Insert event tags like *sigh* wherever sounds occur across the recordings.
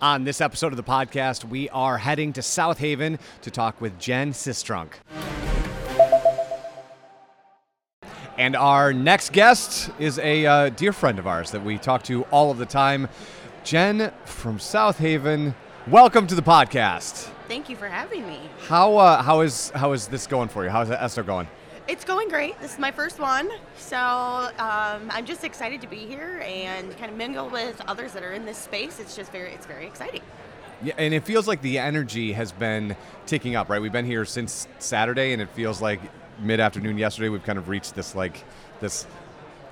On this episode of the podcast, we are heading to South Haven to talk with Jen Sistrunk. And our next guest is a uh, dear friend of ours that we talk to all of the time. Jen from South Haven, welcome to the podcast. Thank you for having me. How uh, how is how is this going for you? How's Esto going? It's going great. This is my first one, so um, I'm just excited to be here and kind of mingle with others that are in this space. It's just very it's very exciting. Yeah, and it feels like the energy has been ticking up, right? We've been here since Saturday, and it feels like mid-afternoon yesterday we've kind of reached this like this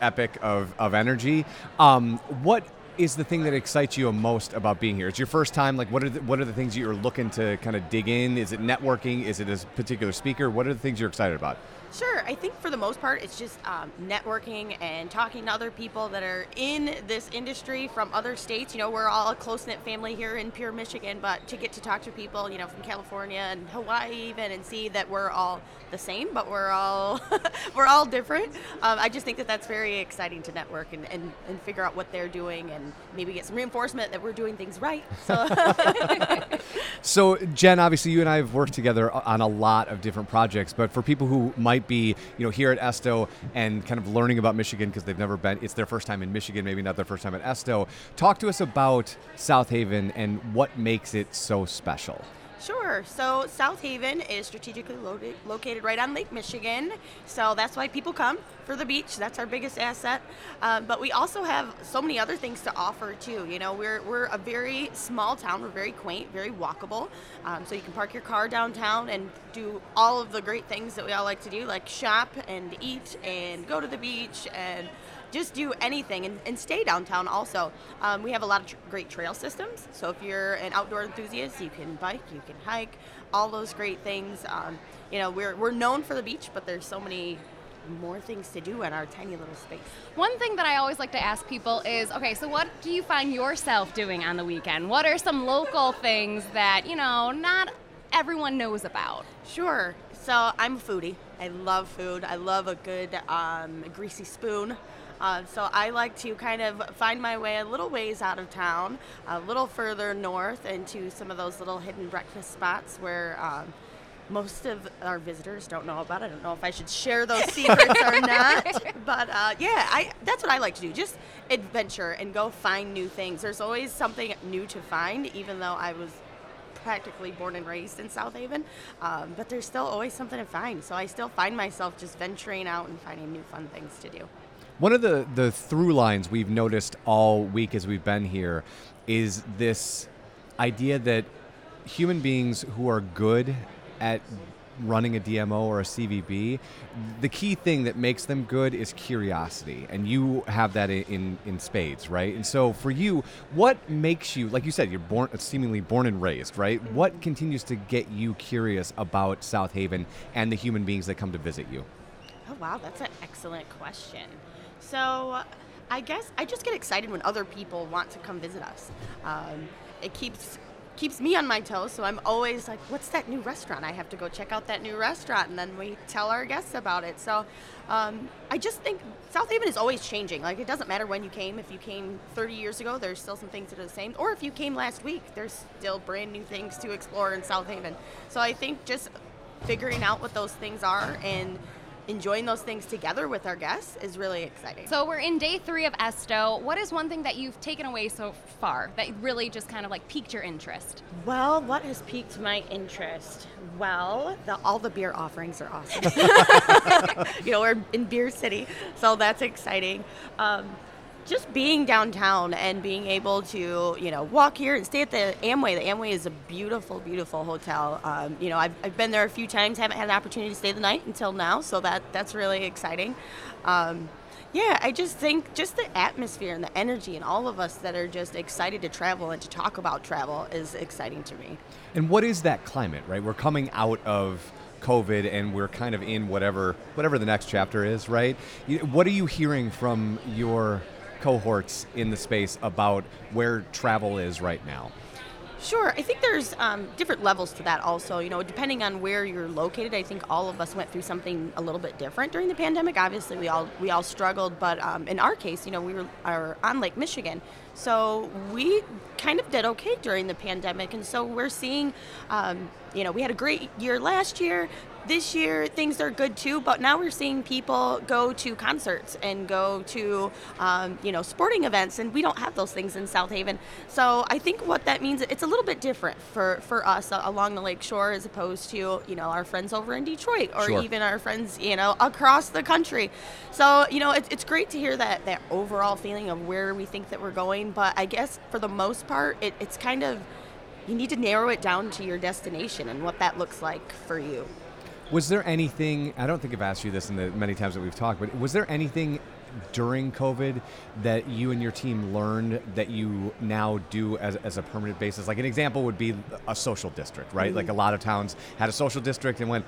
epic of, of energy. Um, what is the thing that excites you most about being here? It's your first time. Like, what are the, what are the things you're looking to kind of dig in? Is it networking? Is it a particular speaker? What are the things you're excited about? Sure. I think for the most part, it's just um, networking and talking to other people that are in this industry from other states. You know, we're all a close knit family here in Pure, Michigan, but to get to talk to people, you know, from California and Hawaii even, and see that we're all the same, but we're all *laughs* we're all different. Um, I just think that that's very exciting to network and, and, and figure out what they're doing and maybe get some reinforcement that we're doing things right. So. *laughs* so Jen, obviously, you and I have worked together on a lot of different projects, but for people who might be, you know, here at Esto and kind of learning about Michigan because they've never been, it's their first time in Michigan, maybe not their first time at Esto. Talk to us about South Haven and what makes it so special. Sure. So South Haven is strategically located, located right on Lake Michigan. So that's why people come for the beach. That's our biggest asset. Um, but we also have so many other things to offer too. You know, we're, we're a very small town. We're very quaint, very walkable. Um, so you can park your car downtown and do all of the great things that we all like to do, like shop and eat and go to the beach and just do anything and, and stay downtown also. Um, we have a lot of tr- great trail systems. So if you're an outdoor enthusiast, you can bike, you can hike, all those great things. Um, you know, we're, we're known for the beach, but there's so many more things to do in our tiny little space. One thing that I always like to ask people is okay, so what do you find yourself doing on the weekend? What are some local things that, you know, not everyone knows about? Sure. So I'm a foodie. I love food. I love a good um, greasy spoon. Uh, so I like to kind of find my way a little ways out of town, a little further north into some of those little hidden breakfast spots where um, most of our visitors don't know about. I don't know if I should share those *laughs* secrets or not, but uh, yeah, I, that's what I like to do. Just adventure and go find new things. There's always something new to find, even though I was practically born and raised in South Haven, um, but there's still always something to find. So I still find myself just venturing out and finding new fun things to do. One of the, the through lines we've noticed all week as we've been here is this idea that human beings who are good at running a DMO or a CVB, the key thing that makes them good is curiosity, and you have that in in spades, right? And so for you, what makes you, like you said, you're born seemingly born and raised, right? What continues to get you curious about South Haven and the human beings that come to visit you? Oh wow, that's an excellent question. So I guess I just get excited when other people want to come visit us. Um, it keeps keeps me on my toes, so I'm always like, "What's that new restaurant? I have to go check out that new restaurant," and then we tell our guests about it. So um, I just think South Haven is always changing. Like it doesn't matter when you came. If you came 30 years ago, there's still some things that are the same. Or if you came last week, there's still brand new things to explore in South Haven. So I think just figuring out what those things are and enjoying those things together with our guests is really exciting. So we're in day three of Esto. What is one thing that you've taken away so far that really just kind of like piqued your interest? Well, what has piqued my interest? Well, the, all the beer offerings are awesome. *laughs* you know, we're in Beer City, so that's exciting. Um, just being downtown and being able to, you know, walk here and stay at the Amway. The Amway is a beautiful, beautiful hotel. Um, you know, I've, I've been there a few times, haven't had an opportunity to stay the night until now, so that that's really exciting. Um, yeah, I just think just the atmosphere and the energy and all of us that are just excited to travel and to talk about travel is exciting to me. And what is that climate, right? We're coming out of COVID and we're kind of in whatever whatever the next chapter is, right? What are you hearing from your cohorts in the space about where travel is right now? Sure. I think there's um, different levels to that also. You know, depending on where you're located, I think all of us went through something a little bit different during the pandemic. Obviously, we all we all struggled, but um, in our case, you know, we were are on Lake Michigan, So we kind of did okay during the pandemic, and so we're seeing, um, you know, we had a great year last year. This year things are good too, but now we're seeing people go to concerts and go to, um, you know, sporting events, and we don't have those things in South Haven. So I think what that means it's a little bit different for for us uh, along the lake shore as opposed to you know our friends over in Detroit or Sure. even our friends you know across the country. So you know it's it's great to hear that that overall feeling of where we think that we're going, but I guess for the most part it, it's kind of you need to narrow it down to your destination and what that looks like for you. Was there anything? I don't think I've asked you this in the many times that we've talked, but was there anything during COVID that you and your team learned that you now do as, as a permanent basis? Like an example would be a social district, right? Like a mm-hmm. lot of towns had a social district and went,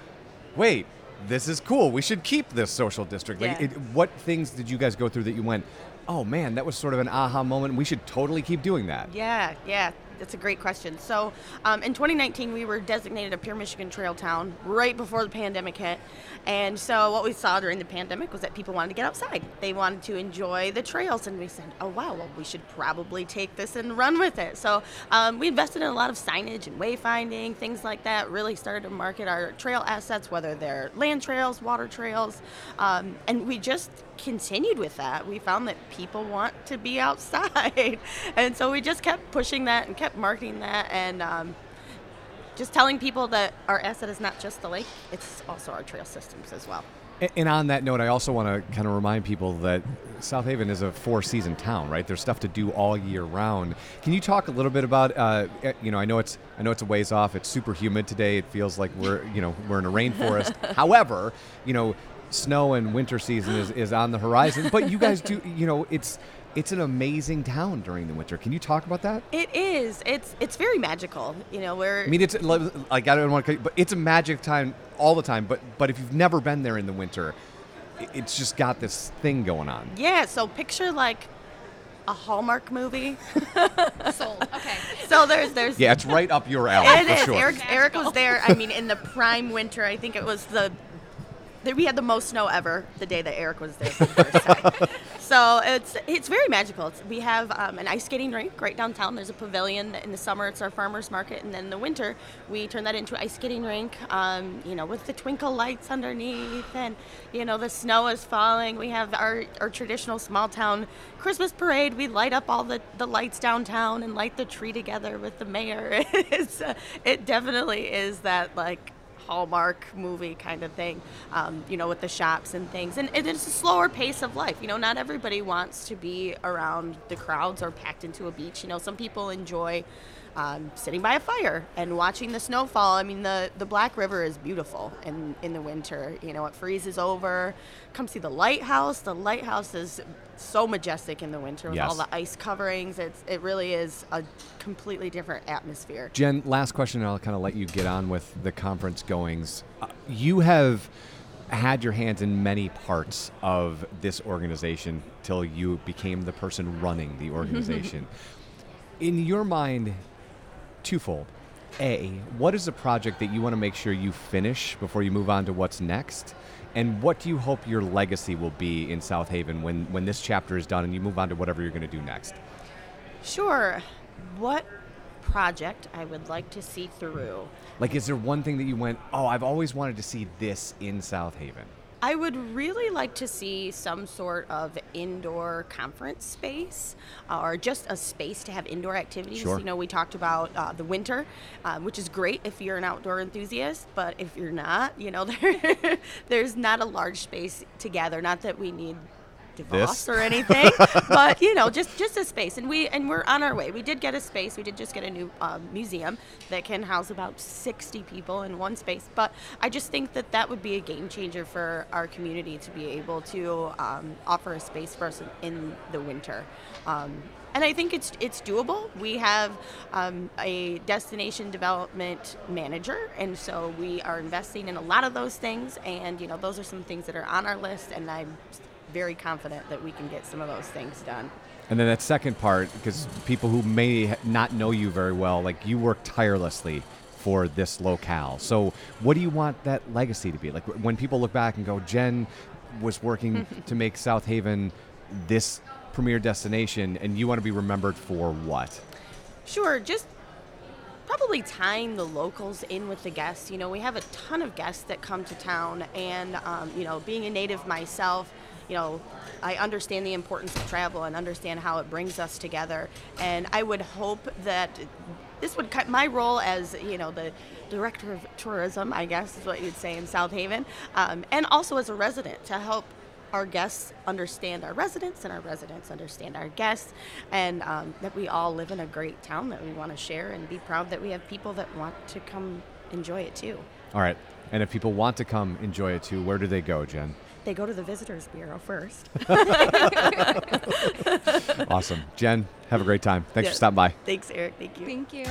wait, this is cool. We should keep this social district. Like, Yeah. it, what things did you guys go through that you went, oh man, that was sort of an aha moment. We should totally keep doing that. Yeah, yeah, that's a great question. So, um, in 2019, we were designated a Pure Michigan Trail town right before the pandemic hit. And so, what we saw during the pandemic was that people wanted to get outside. They wanted to enjoy the trails. And we said, oh, wow, well, we should probably take this and run with it. So, um, we invested in a lot of signage and wayfinding, things like that. Really started to market our trail assets, whether they're land trails, water trails. Um, and we just continued with that. We found that people want to be *laughs* outside. and so we just kept pushing that and kept marketing that and um, just telling people that our asset is not just the lake, it's also our trail systems as well. And on that note, I also want to kind of remind people that South Haven is a four-season town, right? There's stuff to do all year round. Can you talk a little bit about, uh, eh, you know, I know it's I know it's a ways off. It's super humid today. It feels like we're, you know, we're in a rainforest. *laughs* However, you know, snow and winter season is, is on the horizon. But you guys do, you know, it's it's an amazing town during the winter. Can you talk about that? It is. It's it's very magical. You know, we're I mean, it's like I don't want to, but it's a magic time all the time. But but if you've never been there in the winter, it's just got this thing going on. yeah. So picture like a Hallmark movie. *laughs* Sold. Okay. So there's there's Yeah, it's right up your alley It for is. sure. Eric, Eric was there. I mean, in the prime winter, I think it was the. We had the most snow ever the day that Eric was there for the first time. *laughs* so it's it's very magical. It's, we have um, an ice skating rink right downtown. There's a pavilion. In the summer, it's our farmers market, and then in the winter, we turn that into an ice skating rink. Um, you know, with the twinkle lights underneath, and you know the snow is falling. We have our, our traditional small town Christmas parade. We light up all the, the lights downtown and light the tree together with the mayor. *laughs* it's uh, it definitely is that like Hallmark movie kind of thing, um, you know, with the shops and things. And it is a slower pace of life. You know, not everybody wants to be around the crowds or packed into a beach. You know, some people enjoy um, sitting by a fire and watching the snowfall. I mean, the, the Black River is beautiful in, in the winter. You know, it freezes over. Come see the lighthouse. The lighthouse is so majestic in the winter with all the ice coverings. It's, it really is a completely different atmosphere. Jen, last question, and I'll kind of let you get on with the conference goings. Uh, you have had your hands in many parts of this organization till you became the person running the *laughs* organization. *laughs* in your mind, twofold. A, what is a project that you want to make sure you finish before you move on to what's next? And what do you hope your legacy will be in South Haven when, when this chapter is done and you move on to whatever you're going to do next? Sure. What project I would like to see through? Like, is there one thing that you went, oh, I've always wanted to see this in South Haven? I would really like to see some sort of indoor conference space uh, or just a space to have indoor activities. Sure. You know, we talked about uh, the winter, um, which is great if you're an outdoor enthusiast, but if you're not, you know, *laughs* there, there's not a large space to gather. Not that we need This? Or anything, but *laughs* you know, just just a space, and we and we're on our way. We did get a space. We did just get a new um, museum that can house about 60 people in one space. But I just think that that would be a game changer for our community to be able to um, offer a space for us in, in the winter. Um, and I think it's it's doable. We have um, a destination development manager, and so we are investing in a lot of those things. And you know, those are some things that are on our list, and I'm very confident that we can get some of those things done. And then that second part, because people who may not know you very well, like you work tirelessly for this locale. So, what do you want that legacy to be? Like when people look back and go, Jen was working *laughs* to make South Haven this premier destination, and you want to be remembered for what? Sure, just probably tying the locals in with the guests. You know, we have a ton of guests that come to town, and um, you know, being a native myself, you know, I understand the importance of travel and understand how it brings us together. And I would hope that this would cut my role as you know the director of tourism, I guess is what you'd say in South Haven, um, and also as a resident to help our guests understand our residents and our residents understand our guests and um, that we all live in a great town that we want to share and be proud that we have people that want to come enjoy it too All right. And if people want to come enjoy it too, where do they go, Jen? They go to the visitors bureau first *laughs* Awesome. Jen, have a great time. Thanks Yeah. for stopping by. thanks eric thank you Thank you.